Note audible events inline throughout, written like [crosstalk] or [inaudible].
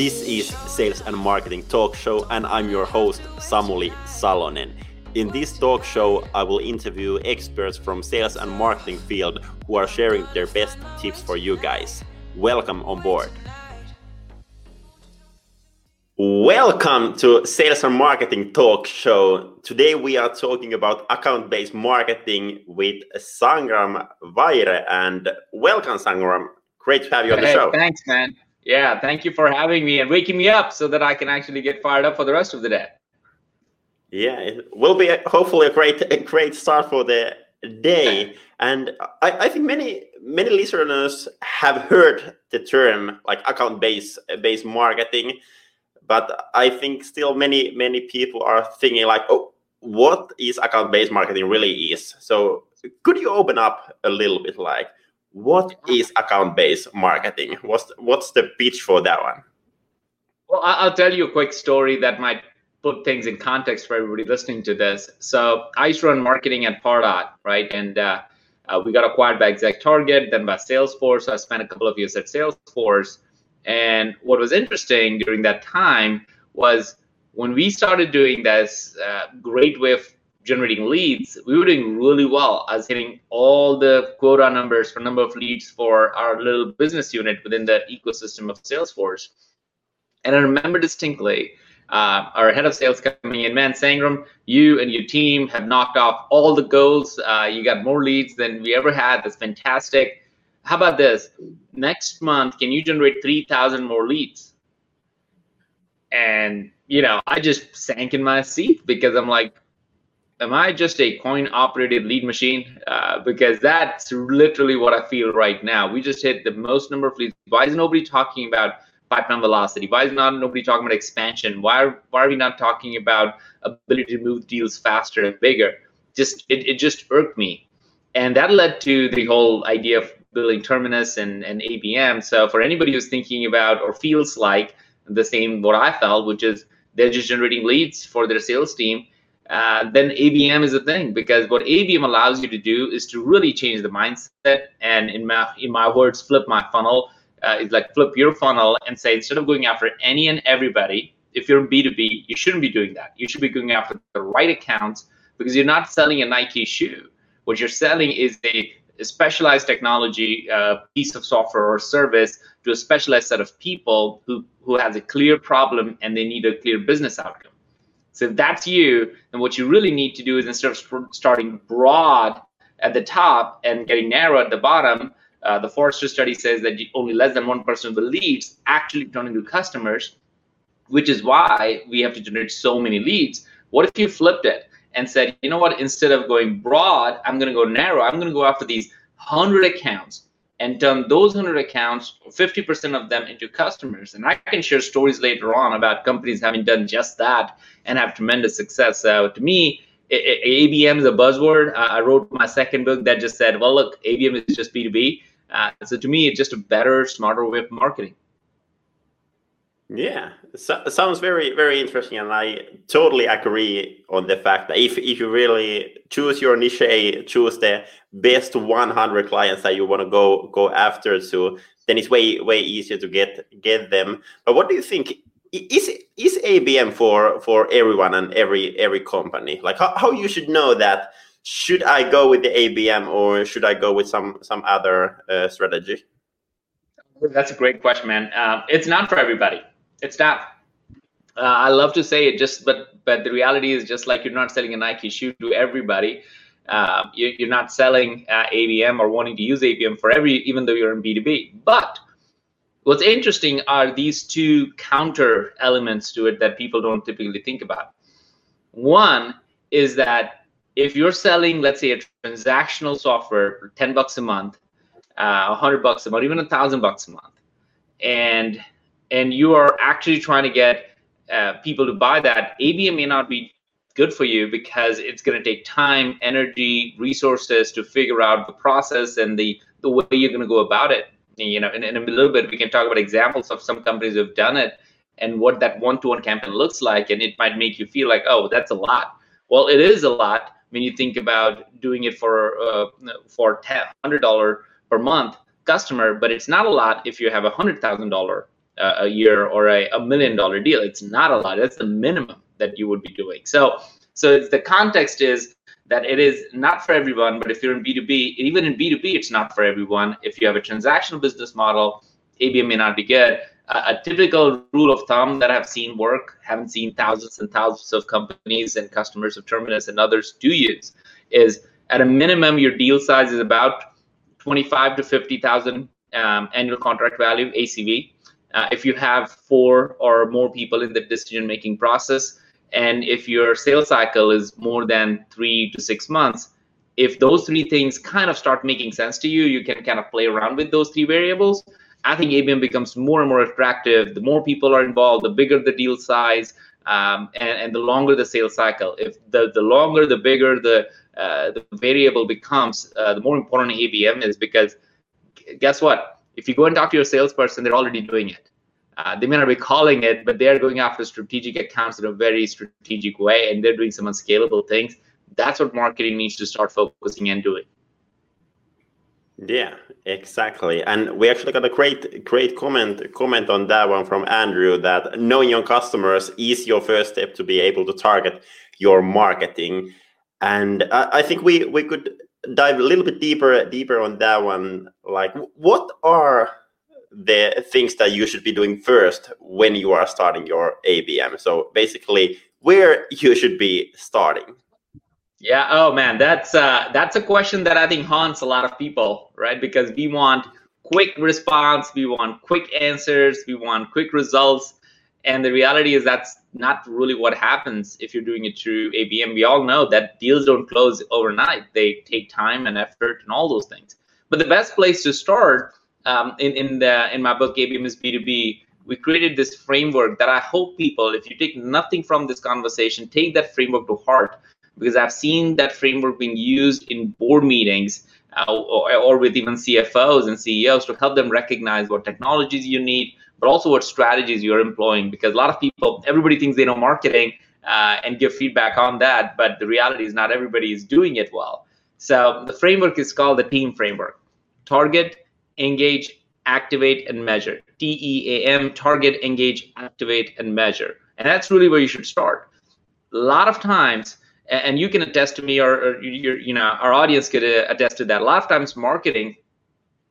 This is Sales and Marketing Talk Show, and I'm your host, Samuli Salonen. In this talk show, I will interview experts from sales and marketing field who are sharing their best tips for you guys. Welcome on board. Welcome to Sales and Marketing Talk Show. Today we are talking about account-based marketing with Sangram Vajre. And welcome, Sangram. Great to have you on the hey, show. Thanks, man. Yeah, thank you for having me and waking me up so that I can actually get fired up for the rest of the day. Yeah, it will be a, hopefully a great a great start for the day. [laughs] And I, I think many many listeners have heard the term like account based based marketing, but I think still many many people are thinking like, oh, what is account based marketing really is. So could you open up a little bit like what is account based marketing? What's what's the pitch for that one? Well, I'll tell you a quick story that might put things in context for everybody listening to this. So I used to run marketing at Pardot, right? And uh, uh, we got acquired by Exact Target, then by Salesforce. So I spent a couple of years at Salesforce. And what was interesting during that time was when we started doing this uh, great way of generating leads, we were doing really well. I was hitting all the quota numbers for number of leads for our little business unit within the ecosystem of Salesforce. And I remember distinctly uh, our head of sales coming in, man, Sangram, you and your team have knocked off all the goals. Uh, you got more leads than we ever had. That's fantastic. How about this? Next month, can you generate 3,000 more leads? And, you know, I just sank in my seat because I'm like, am I just a coin operated lead machine? Uh, because that's literally what I feel right now. We just hit the most number of leads. Why is nobody talking about pipeline velocity? Why is not nobody talking about expansion? Why are, why are we not talking about ability to move deals faster and bigger? Just it, it just irked me. And that led to the whole idea of building Terminus and, and ABM. So for anybody who's thinking about or feels like the same what I felt, which is they're just generating leads for their sales team, uh, then ABM is a thing because what ABM allows you to do is to really change the mindset and in my in my words, flip my funnel uh, is like flip your funnel and say instead of going after any and everybody, if you're in B2B, you shouldn't be doing that. You should be going after the right accounts because you're not selling a Nike shoe. What you're selling is a, specialized technology uh, piece of software or service to a specialized set of people who, who has a clear problem and they need a clear business outcome. So if that's you, then what you really need to do is instead of starting broad at the top and getting narrow at the bottom, uh, the Forrester study says that only less than 1% of the leads actually turn into customers, which is why we have to generate so many leads. What if you flipped it and said, you know what, instead of going broad, I'm going to go narrow. I'm going to go after these 100 accounts and turn those 100 accounts, 50% of them into customers. And I can share stories later on about companies having done just that and have tremendous success. So to me, ABM is a buzzword. I wrote my second book that just said, well, look, ABM is just B2B. Uh, so to me, it's just a better, smarter way of marketing. Yeah, so, sounds very, very interesting, and I totally agree on the fact that if if you really choose your niche, choose the best 100 clients that you want to go go after, so then it's way way easier to get get them. But what do you think? Is is ABM for for everyone and every every company? Like how, how you should know that should I go with the ABM or should I go with some some other uh, strategy? That's a great question, man. Uh, it's not for everybody. It's not. Uh, I love to say it, just but but the reality is just like you're not selling a Nike shoe to everybody. Uh, you, are not selling uh, ABM or wanting to use ABM for every, even though you're in B2B. But what's interesting are these two counter elements to it that people don't typically think about. One is that if you're selling, let's say, a transactional software for 10 bucks a month, uh, 100 bucks a month, even a thousand bucks a month, and and you are actually trying to get uh, people to buy that, ABM may not be good for you because it's going to take time, energy, resources to figure out the process and the the way you're going to go about it. You know, in, in a little bit, we can talk about examples of some companies who've done it and what that one-to-one campaign looks like, and it might make you feel like, oh, that's a lot. Well, it is a lot, when you think about doing it for uh, for hundred dollar per month customer, but it's not a lot if you have a hundred thousand dollar uh, a year or a, a million dollar deal. It's not a lot. That's the minimum that you would be doing. So so the context is that it is not for everyone, but if you're in B2B, even in B2B, it's not for everyone. If you have a transactional business model, ABM may not be good. Uh, a typical rule of thumb that I've seen work, haven't seen thousands and thousands of companies and customers of Terminus and others do use, is at a minimum, your deal size is about 25 to 50,000 um, annual contract value, ACV. Uh, if you have four or more people in the decision making process, and if your sales cycle is more than three to six months, if those three things kind of start making sense to you, you can kind of play around with those three variables. I think ABM becomes more and more attractive. The more people are involved, the bigger the deal size, um, and, and the longer the sales cycle. If the, the longer, the bigger the, uh, the variable becomes, uh, the more important ABM is because guess what? If you go and talk to your salesperson, they're already doing it. Uh, they may not be calling it, but they're going after strategic accounts in a very strategic way, and they're doing some unscalable things. That's what marketing needs to start focusing and doing. Yeah, exactly. And we actually got a great, great comment comment on that one from Andrew that knowing your customers is your first step to be able to target your marketing. And I, I think we we could dive a little bit deeper deeper on that one. Like, what are the things that you should be doing first when you are starting your ABM. So basically, where you should be starting. Yeah. Oh man, that's uh, that's a question that I think haunts a lot of people, right? Because we want quick response, we want quick answers, we want quick results, and the reality is that's not really what happens if you're doing it through ABM. We all know that deals don't close overnight; they take time and effort and all those things. But the best place to start um, in in the in my book ABM is B2B, we created this framework that I hope people, if you take nothing from this conversation, take that framework to heart because I've seen that framework being used in board meetings uh, or, or with even CFOs and CEOs to help them recognize what technologies you need, but also what strategies you're employing. Because a lot of people, everybody thinks they know marketing uh, and give feedback on that, but the reality is not everybody is doing it well. So the framework is called the team framework. Target, engage, activate, and measure. TEAM, target, engage, activate, and measure. And that's really where you should start. A lot of times, and you can attest to me, or, or you know, our audience could uh, attest to that. A lot of times, marketing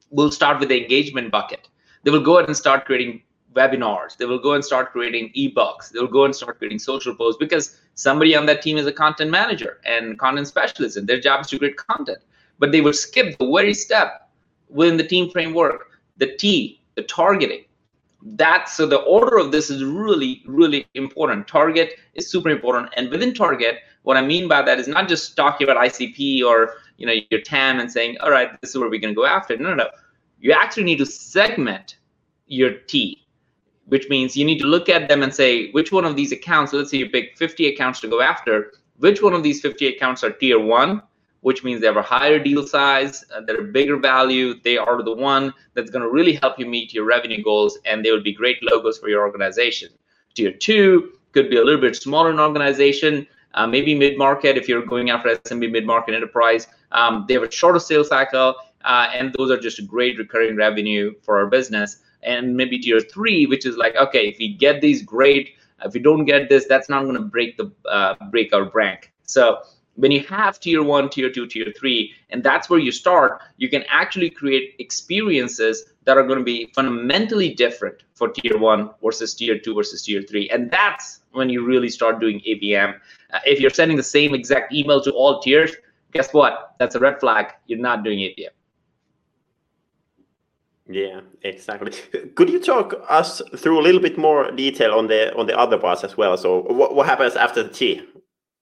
will start with the engagement bucket. They will go ahead and start creating webinars. They will go and start creating ebooks. They will go and start creating social posts because somebody on that team is a content manager and content specialist, and their job is to create content. But they will skip the very step within the team framework, the T, the targeting. That so the order of this is really, really important. Target is super important. And within target, what I mean by that is not just talking about ICP or you know your TAM and saying, all right, this is where we're gonna go after. No, no, no. You actually need to segment your T, which means you need to look at them and say, which one of these accounts, let's say you pick 50 accounts to go after, which one of these 50 accounts are tier one which means they have a higher deal size, uh, they're bigger value, they are the one that's going to really help you meet your revenue goals, and they would be great logos for your organization. Tier two could be a little bit smaller in organization, uh, maybe mid market if you're going after SMB mid market enterprise. Um, they have a shorter sales cycle, uh, and those are just great recurring revenue for our business. And maybe tier three, which is like, okay, if we get these, great. If we don't get this, that's not going to break the uh, break our bank. So when you have tier one, tier two, tier three, and that's where you start, you can actually create experiences that are going to be fundamentally different for tier one versus tier two versus tier three. And that's when you really start doing ABM. Uh, if you're sending the same exact email to all tiers, guess what? That's a red flag. You're not doing ABM. Yeah, exactly. Could you talk us through a little bit more detail on the on the other parts as well? So what, what happens after the T?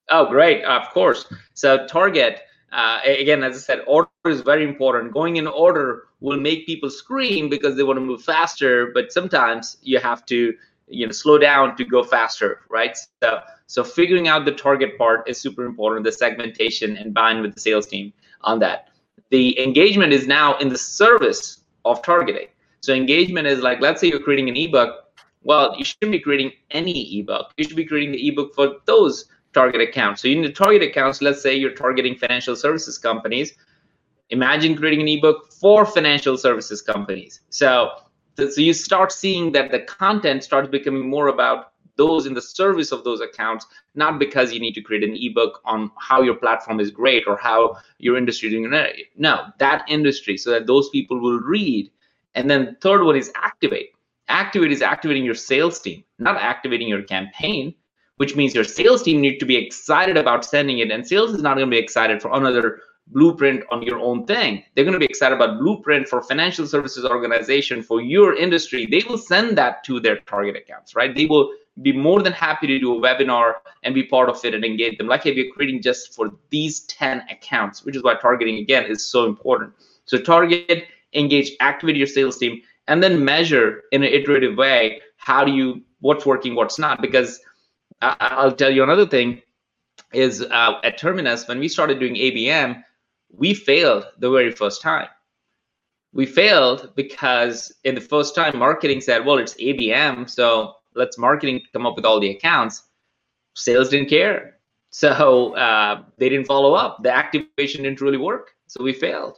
Oh, great. Of course. So target, uh, again, as I said, order is very important. Going in order will make people scream because they want to move faster, but sometimes you have to, you know, slow down to go faster, right? So, so figuring out the target part is super important. The segmentation and buying with the sales team on that. The engagement is now in the service of targeting. So engagement is like, let's say you're creating an ebook. Well, you shouldn't be creating any ebook. You should be creating the ebook for those target accounts. So in the target accounts, let's say you're targeting financial services companies. Imagine creating an ebook for financial services companies. So so you start seeing that the content starts becoming more about those in the service of those accounts, not because you need to create an ebook on how your platform is great or how your industry is doing. No, that industry, so that those people will read. And then third one is activate. Activate is activating your sales team, not activating your campaign, which means your sales team need to be excited about sending it. And sales is not going to be excited for another blueprint on your own thing. They're going to be excited about blueprint for financial services organization for your industry. They will send that to their target accounts, right? They will be more than happy to do a webinar and be part of it and engage them. Like if you're creating just for these 10 accounts, which is why targeting again is so important. So target, engage, activate your sales team, and then measure in an iterative way how do you what's working, what's not. Because I, will tell you another thing is uh, at Terminus when we started doing ABM, we failed the very first time. We failed because in the first time, marketing said, well, it's ABM, so let's marketing come up with all the accounts. Sales didn't care. [laughs] So uh, they didn't follow up. The activation didn't really work. So we failed.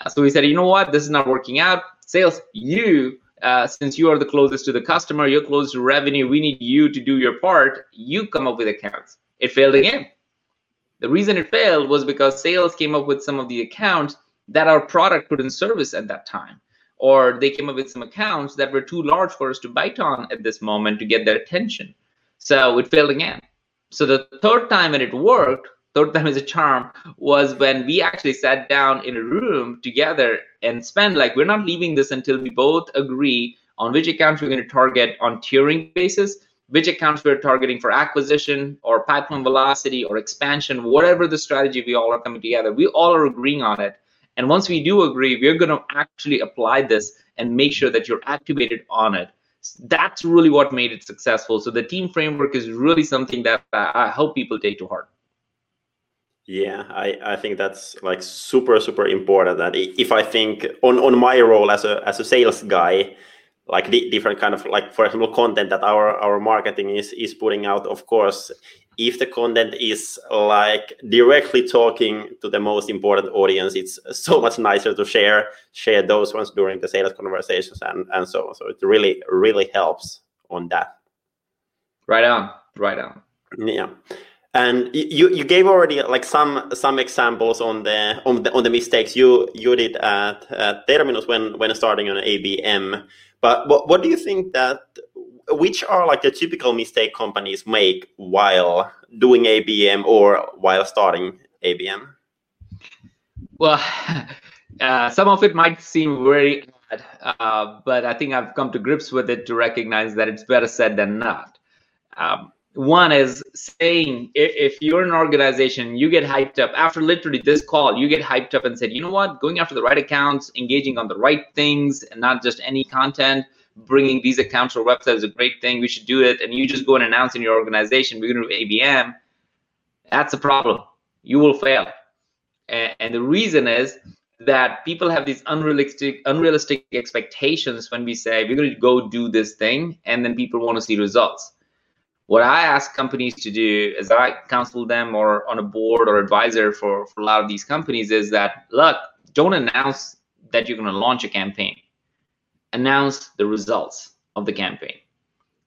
Uh, so we said, you know what? This is not working out. Sales, you, uh, since you are the closest to the customer, you're close to revenue, we need you to do your part. You come up with accounts. It failed again. The reason it failed was because sales came up with some of the accounts that our product couldn't service at that time. Or they came up with some accounts that were too large for us to bite on at this moment to get their attention. So it failed again. So the third time when it worked, third time [laughs] is a charm, was when we actually sat down in a room together and spent like, we're not leaving this until we both agree on which accounts we're going to target on tiering basis which accounts we're targeting for acquisition or pipeline velocity or expansion, whatever the strategy we all are coming together, we all are agreeing on it. And once we do agree, we're going to actually apply this and make sure that you're activated on it. That's really what made it successful. So the team framework is really something that I hope people take to heart. Yeah, I, I think that's like super, super important. That if I think on, on my role as a as a sales guy, like di different kind of like for example content that our our marketing is is putting out of course if the content is like directly talking to the most important audience it's so much nicer to share share those ones during the sales conversations and and so on. So it really really helps on that. Right on right on. Yeah. And you you gave already like some some examples on the on the on the mistakes you you did at, at Terminus when when starting on ABM but what, what do you think that which are like the typical mistake companies make while doing ABM or while starting ABM? Well, [laughs] uh, some of it might seem very odd, uh, but I think I've come to grips with it to recognize that it's better said than not. Um, one is saying if, you're an organization, you get hyped up after literally this call, you get hyped up and said, you know what, going after the right accounts, engaging on the right things, and not just any content, bringing these accounts or websites is a great thing. We should do it. And you just go and announce in your organization, we're going to do ABM. That's a problem. You will fail. And, and the reason is that people have these unrealistic unrealistic expectations when we say we're going to go do this thing and then people want to see results what I ask companies to do as I counsel them or on a board or advisor for, for a lot of these companies is that look, don't announce that you're going to launch a campaign. Announce the results of the campaign,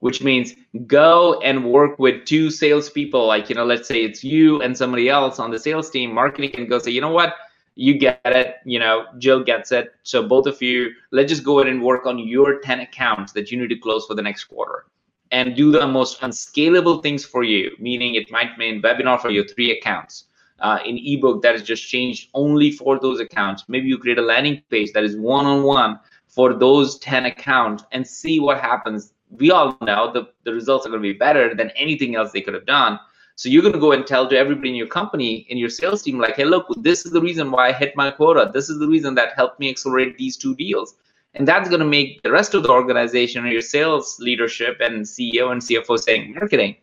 which means go and work with two salespeople. Like, you know, let's say it's you and somebody else on the sales team. Marketing can go say, you know what? You get it. You know, Jill gets it. So both of you, let's just go ahead and work on your 10 accounts that you need to close for the next quarter and do the most unscalable things for you, meaning it might mean webinar for your three accounts. Uh, in ebook that is just changed only for those accounts. Maybe you create a landing page that is one-on-one for those 10 accounts and see what happens. We all know the, the results are going to be better than anything else they could have done. So you're going to go and tell to everybody in your company, in your sales team, like, hey, look, this is the reason why I hit my quota. This is the reason that helped me accelerate these two deals and that's going to make the rest of the organization or your sales leadership and ceo and cfo saying marketing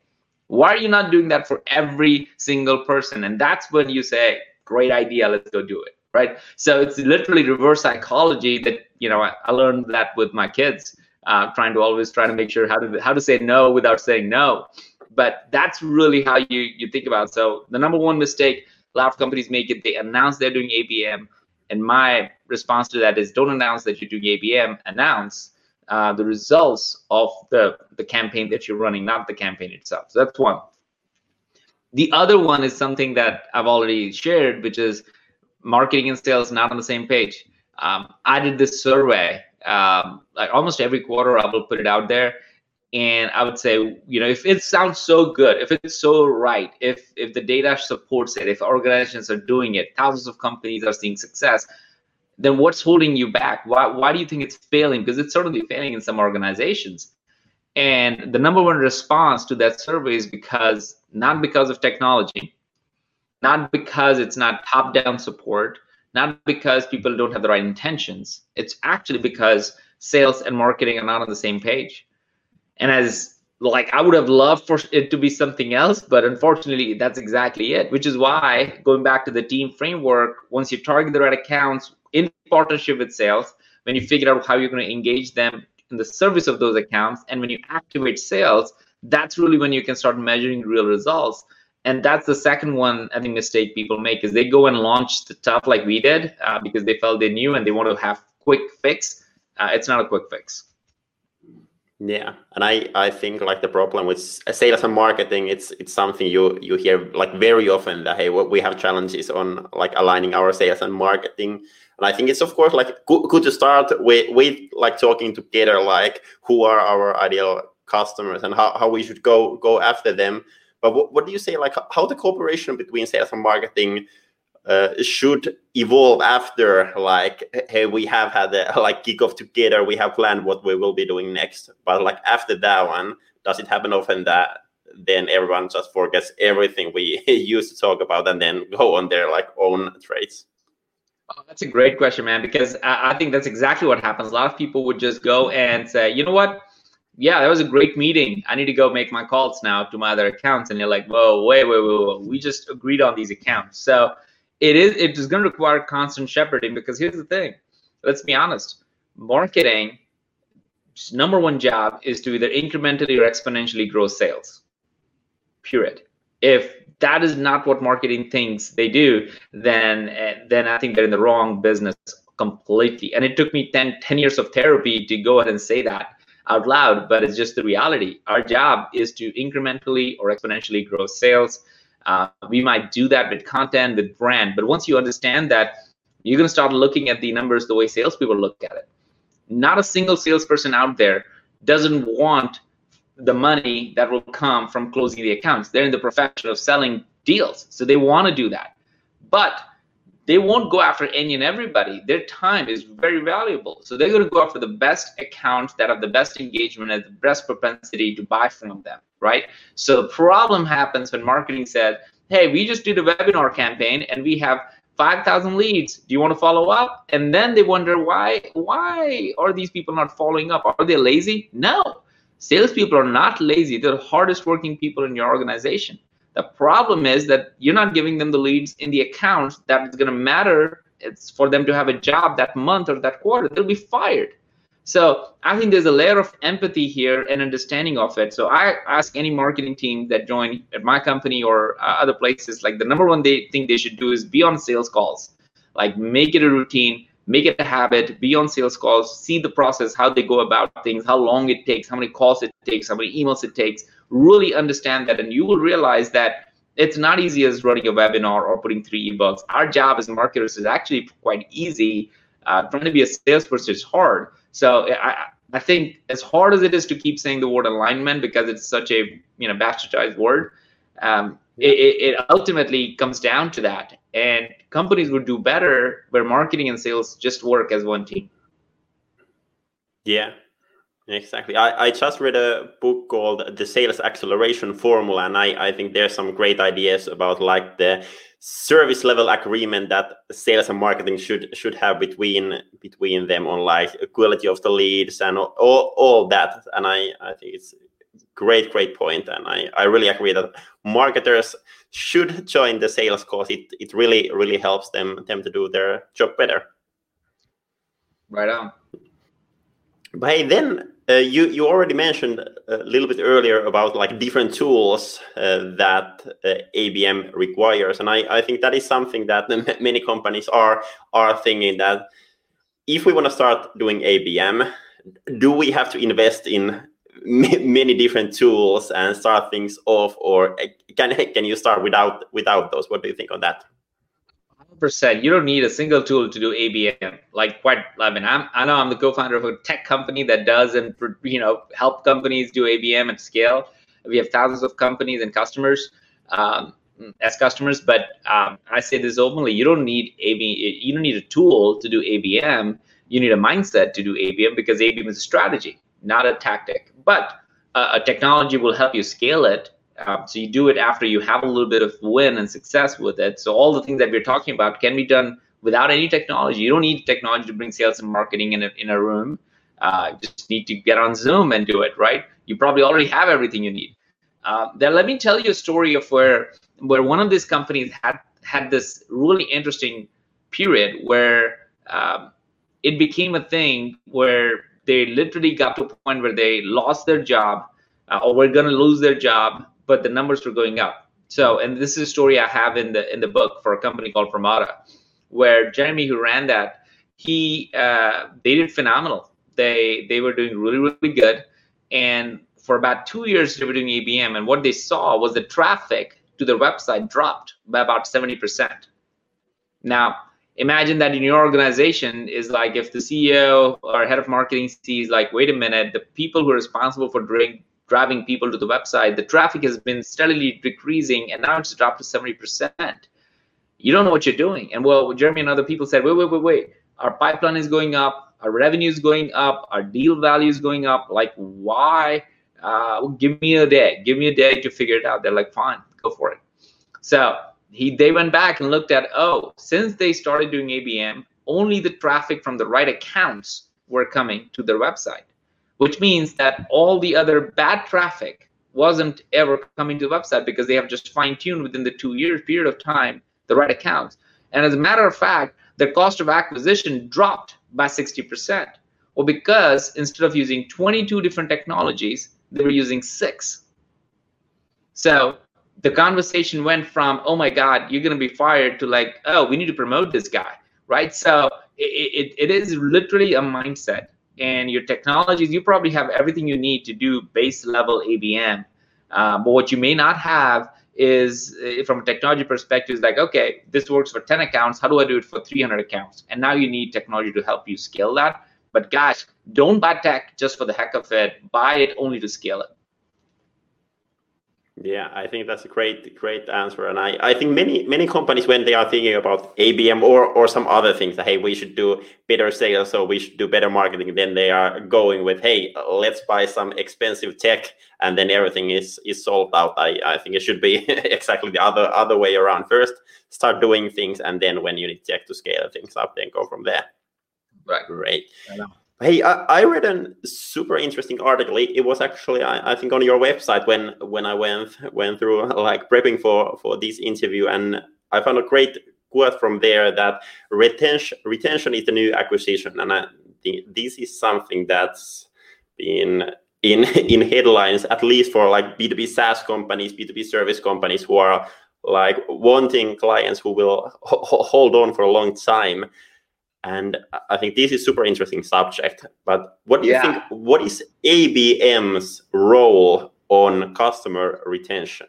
why are you not doing that for every single person? And that's when you say great idea let's go do it right? So it's literally reverse psychology that you know i, I learned that with my kids uh, trying to always try to make sure how to how to say no without saying no. But that's really how you you think about it. so the number one mistake a lot of companies make it they announce they're doing abm and my response to that is don't announce that you're doing ABM, announce uh, the results of the the campaign that you're running, not the campaign itself. So that's one. The other one is something that I've already shared, which is marketing and sales not on the same page. Um, I did this survey um, like almost every quarter. I will put it out there, and I would say, you know, if it sounds so good, if it's so right, if if the data supports it, if organizations are doing it, thousands of companies are seeing success, then what's holding you back? Why why do you think it's failing? Because it's certainly failing in some organizations. And the number one response to that survey is because not because of technology, not because it's not top-down support, not because people don't have the right intentions. It's actually because sales and marketing are not on the same page and as like I would have loved for it to be something else, but unfortunately, that's exactly it. Which is why going back to the team framework, once you target the right accounts in partnership with sales, when you figure out how you're going to engage them in the service of those accounts, and when you activate sales, that's really when you can start measuring real results. And that's the second one I think mistake people make is they go and launch the stuff like we did uh, because they felt they knew and they want to have quick fix. Uh, it's not a quick fix. Yeah, and I I think like the problem with uh, sales and marketing, it's it's something you you hear like very often that hey what we have challenges on like aligning our sales and marketing, and I think it's of course like good, good to start with with like talking together like who are our ideal customers and how, how we should go go after them. But what, what do you say like how the cooperation between sales and marketing uh, should evolve after like hey we have had a like kickoff together we have planned what we will be doing next but like after that one does it happen often that then everyone just forgets everything we [laughs] used to talk about and then go on their like own trades oh, that's a great question man because I, I think that's exactly what happens a lot of people would just go and say you know what yeah, that was a great meeting. I need to go make my calls now to my other accounts. And you're like, whoa, wait, wait, wait, wait. We just agreed on these accounts. So it is it is going to require constant shepherding because here's the thing. Let's be honest. Marketing number one job is to either incrementally or exponentially grow sales. Period. If that is not what marketing thinks they do then eh, then i think they're in the wrong business completely. And it took me 10, 10 years of therapy to go ahead and say that out loud but it's just the reality. Our job is to incrementally or exponentially grow sales uh, we might do that with content, with brand, but once you understand that, you're going to start looking at the numbers the way salespeople look at it. Not a single salesperson out there doesn't want the money that will come from closing the accounts. They're in the profession of selling deals, so they want to do that. But they won't go after any and everybody. Their time is very valuable. So they're going to go after the best accounts that have the best engagement and the best propensity to buy from them right? So the problem happens when marketing said, hey, we just did a webinar campaign and we have 5,000 leads. Do you want to follow up? And then they wonder why why are these people not following up? Are they lazy? No. Salespeople are not lazy. They're the hardest working people in your organization. The problem is that you're not giving them the leads in the accounts that is going to matter. It's for them to have a job that month or that quarter. They'll be fired. So I think there's a layer of empathy here and understanding of it. So I ask any marketing team that join at my company or uh, other places, like the number one they think they should do is be on sales calls. Like make it a routine, make it a habit, be on sales calls, see the process, how they go about things, how long it takes, how many calls it takes, how many emails it takes. Really understand that, and you will realize that it's not easy as running a webinar or putting three ebooks. Our job as marketers is actually quite easy. Uh, trying to be a salesperson is hard so I, I think as hard as it is to keep saying the word alignment because it's such a you know bastardized word, um, it, it ultimately comes down to that. And companies would do better where marketing and sales just work as one team. Yeah, Exactly. I, I just read a book called The Sales Acceleration Formula, and I, I think there's some great ideas about like the service level agreement that sales and marketing should should have between between them on like quality of the leads and all, all, all that. And I, I think it's great, great point. And I, I really agree that marketers should join the sales course. It it really, really helps them them to do their job better. Right on. But hey, then uh, you you already mentioned a little bit earlier about like different tools uh, that uh, ABM requires, and I, I think that is something that [laughs] many companies are are thinking that if we want to start doing ABM, do we have to invest in [laughs] many different tools and start things off, or can can you start without without those? What do you think on that? Percent. You don't need a single tool to do abm like quite i mean i'm i know i'm the co-founder of a tech company that does and you know help companies do abm at scale. We have thousands of companies and customers um, as customers but um, i say this openly you don't need ab you don't need a tool to do abm you need a mindset to do abm because abm is a strategy not a tactic. But uh, a technology will help you scale it um, so you do it after you have a little bit of win and success with it. So all the things that we're talking about can be done without any technology. You don't need technology to bring sales and marketing in a, in a room. Uh, just need to get on Zoom and do it, right? You probably already have everything you need. Uh, then let me tell you a story of where where one of these companies had had this really interesting period where um, it became a thing where they literally got to a point where they lost their job uh, or were going to lose their job but the numbers were going up. So, and this is a story I have in the in the book for a company called Fermata, where Jeremy, who ran that, he uh, they did phenomenal. They they were doing really really good, and for about two years they were doing ABM, and what they saw was the traffic to their website dropped by about seventy percent. Now, imagine that in your organization is like if the CEO or head of marketing sees like, wait a minute, the people who are responsible for doing driving people to the website, the traffic has been steadily decreasing and now it's dropped to 70%. You don't know what you're doing. And well, Jeremy and other people said, wait, wait, wait, wait. Our pipeline is going up, our revenue is going up, our deal value is going up. Like, why? Uh, give me a day. Give me a day to figure it out. They're like, fine, go for it. So he they went back and looked at, oh, since they started doing ABM, only the traffic from the right accounts were coming to their website which means that all the other bad traffic wasn't ever coming to the website because they have just fine-tuned within the two years period of time the right accounts. And as a matter of fact, the cost of acquisition dropped by 60%. Well, because instead of using 22 different technologies, they were using six. So the conversation went from, oh my God, you're going to be fired to like, oh, we need to promote this guy, right? So it, it, it is literally a mindset and your technologies, you probably have everything you need to do base level ABM. Uh, but what you may not have is uh, from a technology perspective is like okay this works for 10 accounts how do i do it for 300 accounts? And now you need technology to help you scale that. But gosh don't buy tech just for the heck of it buy it only to scale it yeah, I think that's a great, great answer. And I, I think many, many companies, when they are thinking about ABM or, or some other things, that, hey, we should do better sales, so we should do better marketing, then they are going with, hey, let's buy some expensive tech, and then everything is is solved out. I, I think it should be [laughs] exactly the other other way around. First, start doing things, and then when you need tech to scale things up, then go from there. Right. Great. Hey, I, I, read a super interesting article. It, was actually, I, I, think, on your website when when I went went through [laughs] like prepping for for this interview, and I found a great quote from there that retention retention is the new acquisition, and I, this is something that's been in [laughs] in headlines at least for like B2B SaaS companies, B2B service companies who are like wanting clients who will hold on for a long time and I think this is super interesting subject. But what do you think? What is ABM's role on customer retention?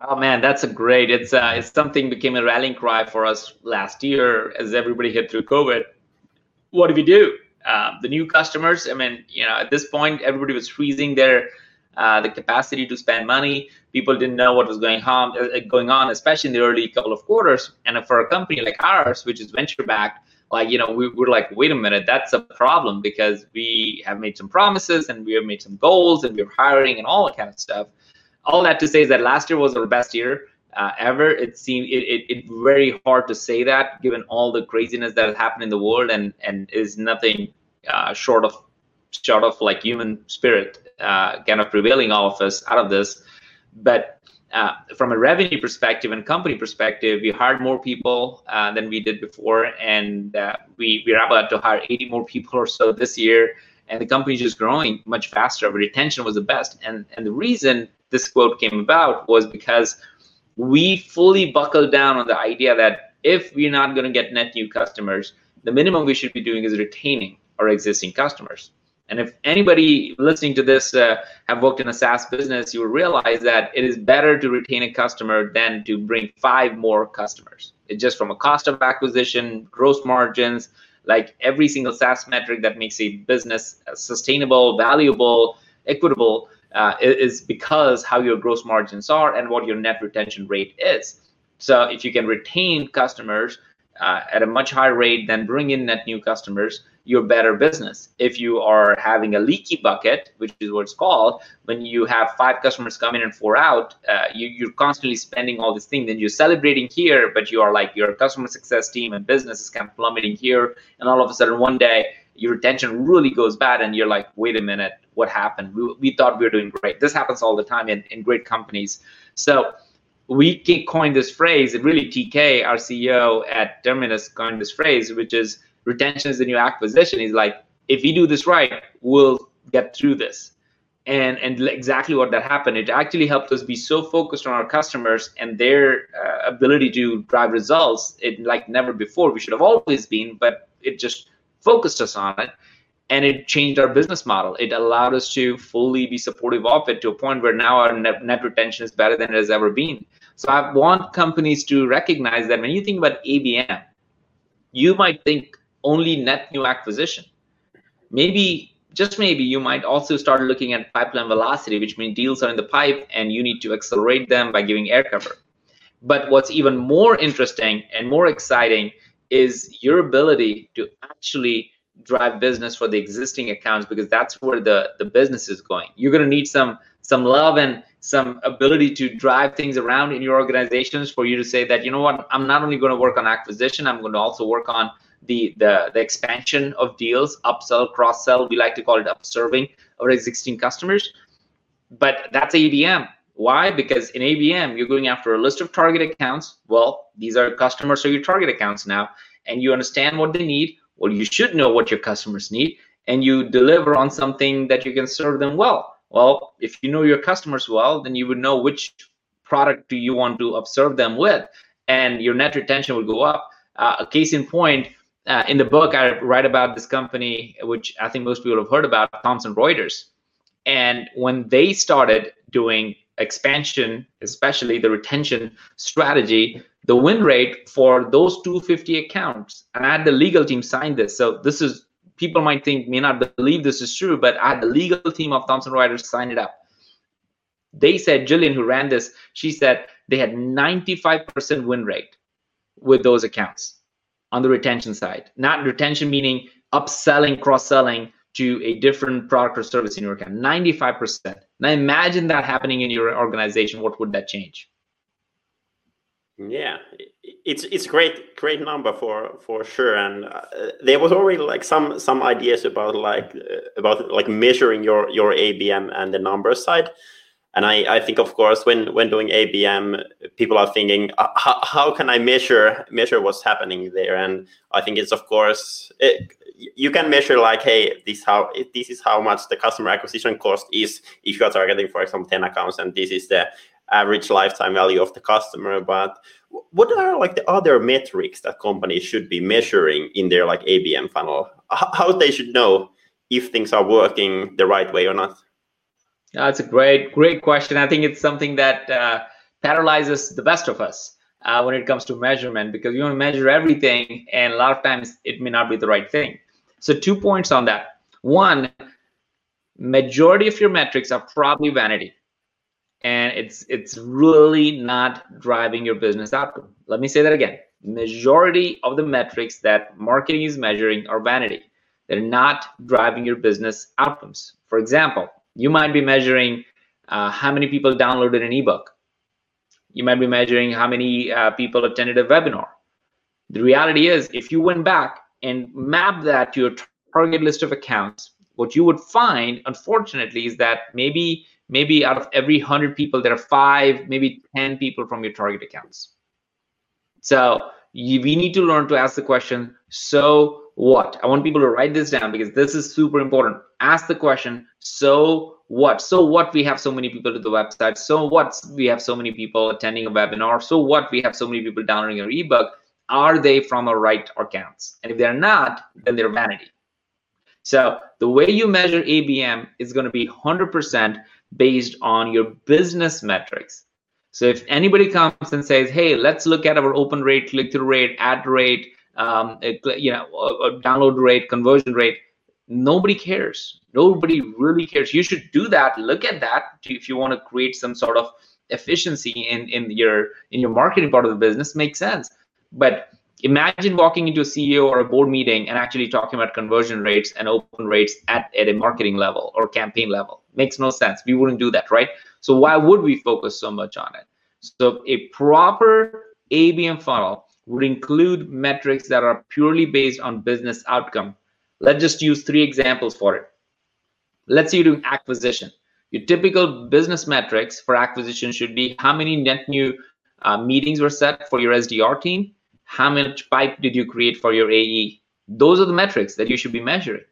Oh man, that's a great. It's uh, it's something became a rallying cry for us last year as everybody hit through COVID. What do we do? Um, the new customers. I mean, you know, at this point, everybody was freezing their uh, the capacity to spend money. People didn't know what was going on, uh, going on, especially in the early couple of quarters. And for a company like ours, which is venture backed, like you know, we were like, wait a minute, that's a problem because we have made some promises and we have made some goals and we're hiring and all that kind of stuff. All that to say is that last year was our best year uh, ever. It seemed it, it, it very hard to say that given all the craziness that has happened in the world and and is nothing uh, short of short of like human spirit uh, kind of prevailing all of us out of this. But uh, from a revenue perspective and company perspective, we hired more people uh, than we did before, and uh, we we were able to hire 80 more people or so this year. And the company is just growing much faster. Our retention was the best, and and the reason this quote came about was because we fully buckled down on the idea that if we're not going to get net new customers, the minimum we should be doing is retaining our existing customers. And if anybody listening to this uh, have worked in a SaaS business, you will realize that it is better to retain a customer than to bring five more customers. It's just from a cost of acquisition, gross margins, like every single SaaS metric that makes a business sustainable, valuable, equitable uh, is because how your gross margins are and what your net retention rate is. So if you can retain customers uh, at a much higher rate than bring in net new customers, your better business. If you are having a leaky bucket, which is what it's called, when you have five customers come in and four out, uh, you, are constantly spending all this thing. Then you're celebrating here, but you are like your customer success team and business is kind of plummeting here, and all of a sudden one day your retention really goes bad, and you're like, wait a minute, what happened? We, we thought we were doing great. This happens all the time in, in great companies. So we coined this phrase, really TK, our CEO at Terminus, coined this phrase, which is retention is the new acquisition. He's like, if we do this right, we'll get through this. And, and exactly what that happened. It actually helped us be so focused on our customers and their uh, ability to drive results, it like never before. We should have always been, but it just focused us on it and it changed our business model. It allowed us to fully be supportive of it to a point where now our net, net, retention is better than it has ever been. So I want companies to recognize that when you think about ABM, you might think only net new acquisition. Maybe, just maybe, you might also start looking at pipeline velocity, which means deals are in the pipe and you need to accelerate them by giving air cover. But what's even more interesting and more exciting is your ability to actually drive business for the existing accounts because that's where the, the business is going. You're going to need some some love and some ability to drive things around in your organizations for you to say that you know what i'm not only going to work on acquisition i'm going to also work on the, the, the expansion of deals, upsell, cross sell. We like to call it upserving our existing customers. But that's ABM. Why? Because in ABM, you're going after a list of target accounts. Well, these are customers, so your target accounts now, and you understand what they need. Well, you should know what your customers need, and you deliver on something that you can serve them well. Well, if you know your customers well, then you would know which product do you want to upserve them with, and your net retention will go up. Uh, a case in point, uh, in the book, I write about this company, which I think most people have heard about, Thomson Reuters. And when they started doing expansion, especially the retention strategy, the win rate for those 250 accounts, and I had the legal team sign this. So this is people might think may not believe this is true, but I had the legal team of Thomson Reuters sign it up. They said Jillian, who ran this, she said they had 95% win rate with those accounts on the retention side. Not retention meaning upselling, cross-selling to a different product or service in your account. 95%. Now imagine that happening in your organization. What would that change? Yeah, it's it's great great number for for sure. And uh, there was already like some some ideas about like uh, about like measuring your your ABM and the number side. And I, I think, of course, when when doing ABM, people are thinking, uh, how, how can I measure measure what's happening there? And I think it's, of course, it, you can measure like, hey, this how this is how much the customer acquisition cost is if you are targeting, for example, ten accounts, and this is the average lifetime value of the customer. But what are like the other metrics that companies should be measuring in their like ABM funnel? How, how they should know if things are working the right way or not? That's a great, great question. I think it's something that uh, paralyzes the best of us uh, when it comes to measurement because you want to measure everything, and a lot of times it may not be the right thing. So, two points on that. One, majority of your metrics are probably vanity, and it's it's really not driving your business outcome. Let me say that again. Majority of the metrics that marketing is measuring are vanity. They're not driving your business outcomes. For example, you might be measuring uh, how many people downloaded an ebook. You might be measuring how many uh, people attended a webinar. The reality is, if you went back and mapped that to your target list of accounts, what you would find, unfortunately, is that maybe maybe out of every 100 people, there are five, maybe 10 people from your target accounts. So you, we need to learn to ask the question, so what? I want people to write this down because this is super important. Ask the question, so what? So what we have so many people to the website? So what we have so many people attending a webinar? So what we have so many people downloading our ebook? Are they from our right accounts? And if they're not, then they're vanity. So the way you measure ABM is going to be 100% based on your business metrics. So if anybody comes and says, "Hey, let's look at our open rate, click-through rate, ad rate, um, you know, download rate, conversion rate," nobody cares. Nobody really cares. You should do that. Look at that if you want to create some sort of efficiency in in your in your marketing part of the business. Makes sense, but imagine walking into a CEO or a board meeting and actually talking about conversion rates and open rates at, at a marketing level or campaign level. Makes no sense. We wouldn't do that, right? So why would we focus so much on it? So a proper ABM funnel would include metrics that are purely based on business outcome. Let's just use three examples for it. Let's say you're doing acquisition. Your typical business metrics for acquisition should be how many net new uh, meetings were set for your SDR team, how much pipe did you create for your AE? Those are the metrics that you should be measuring.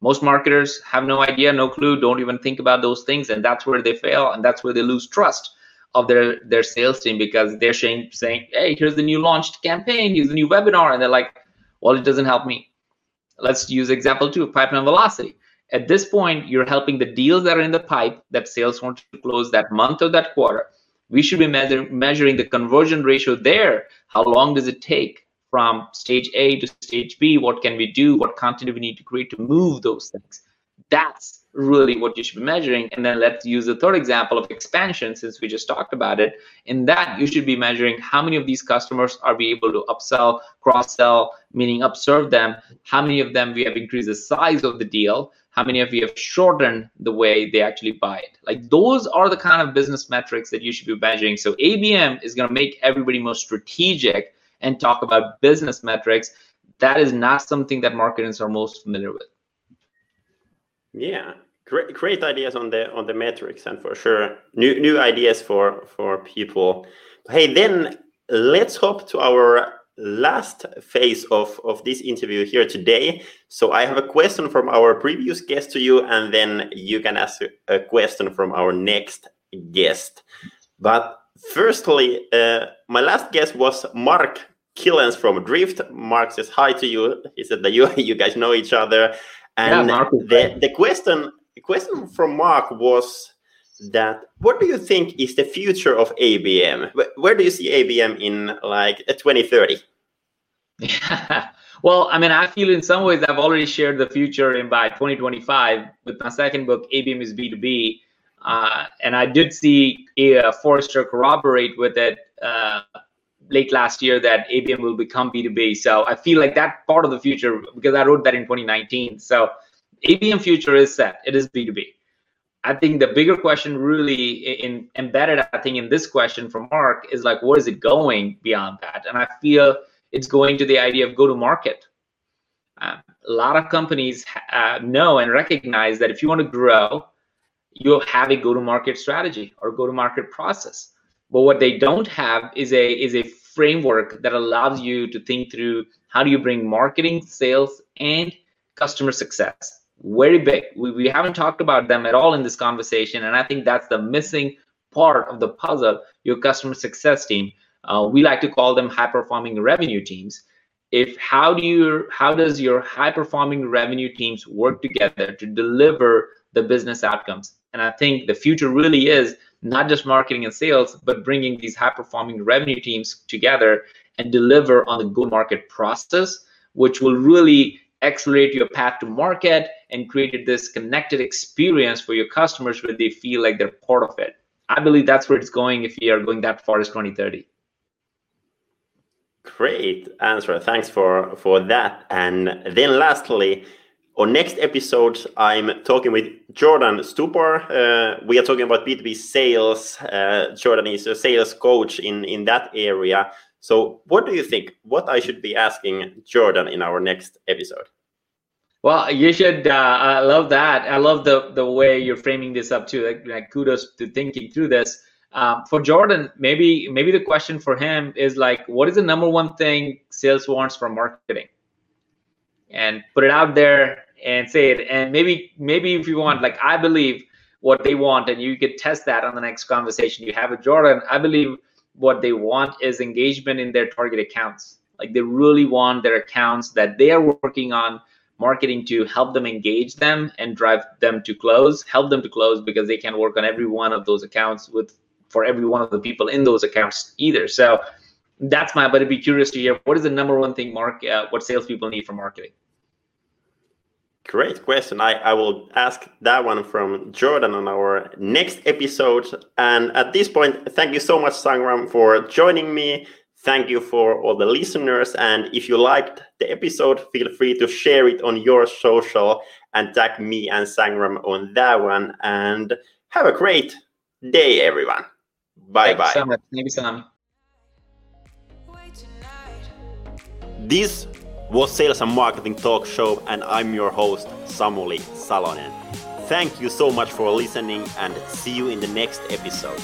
Most marketers have no idea, no clue, don't even think about those things, and that's where they fail, and that's where they lose trust of their their sales team because they're saying, saying, "Hey, here's the new launched campaign, here's the new webinar," and they're like, "Well, it doesn't help me." Let's use example two, pipeline velocity. At this point, you're helping the deals that are in the pipe that sales want to close that month or that quarter we should be measure, measuring the conversion ratio there. How long does it take from stage A to stage B? What can we do? What content do we need to create to move those things? That's really what you should be measuring. And then let's use the third example of expansion, since we just talked about it. In that, you should be measuring how many of these customers are we able to upsell, cross sell, meaning upserve them, how many of them we have increased the size of the deal, how many of you have shortened the way they actually buy it. Like those are the kind of business metrics that you should be measuring. So abm is going to make everybody more strategic and talk about business metrics. That is not something that marketers are most familiar with. Yeah great great ideas on the on the metrics and for sure new new ideas for for people hey then let's hop to our last phase of, of this interview here today. So I have a question from our previous guest to you, and then you can ask a question from our next guest. But firstly, uh, my last guest was Mark Kilens from Drift. Mark says hi to you. He said that you [laughs] you guys know each other. And yeah, the, the question the question from Mark was that what do you think is the future of ABM? Where do you see ABM in like 2030? Yeah. [laughs] Well, I mean, I feel in some ways I've already shared the future in by 2025 with my second book, ABM is B2B. Uh, and I did see a Forrester corroborate with it uh, late last year that ABM will become B2B. So I feel like that part of the future, because I wrote that in 2019. So ABM future is set. It is B2B. I think the bigger question really in embedded, I think in this question from Mark is like, where is it going beyond that? And I feel it's going to the idea of go to market. Uh, a lot of companies uh, know and recognize that if you want to grow, you have a go to market strategy or go to market process. But what they don't have is a is a framework that allows you to think through how do you bring marketing, sales, and customer success very big. We, we haven't talked about them at all in this conversation. And I think that's the missing part of the puzzle, your customer success team. Uh, we like to call them high performing revenue teams. If how do you how does your high performing revenue teams work together to deliver the business outcomes? And I think the future really is not just marketing and sales, but bringing these high performing revenue teams together and deliver on the go market process, which will really accelerate your path to market and created this connected experience for your customers where they feel like they're part of it. I believe that's where it's going if we are going that far as 2030. Great answer. Thanks for for that. And then lastly, on next episode, I'm talking with Jordan Stupar. Uh, we are talking about B2B sales. Uh, Jordan is a sales coach in, in that area. So, what do you think? What I should be asking Jordan in our next episode? Well, you should. Uh, I love that. I love the the way you're framing this up too. Like, like kudos to thinking through this. Um, for Jordan, maybe maybe the question for him is like, what is the number one thing sales wants from marketing? And put it out there and say it. And maybe maybe if you want, like I believe what they want, and you could test that on the next conversation you have with Jordan. I believe what they want is engagement in their target accounts. Like they really want their accounts that they are working on marketing to help them engage them and drive them to close, help them to close because they can work on every one of those accounts with for every one of the people in those accounts either. So that's my. But I'd be curious to hear what is the number one thing, Mark, uh, what salespeople need for marketing. Great question. I, I will ask that one from Jordan on our next episode. And at this point, thank you so much, Sangram, for joining me. Thank you for all the listeners. And if you liked the episode, feel free to share it on your social and tag me and Sangram on that one. And have a great day, everyone. Bye bye. So you, Sam. This was Sales and Marketing Talk Show, and I'm your host, Samuli Salonen. Thank you so much for listening, and see you in the next episode.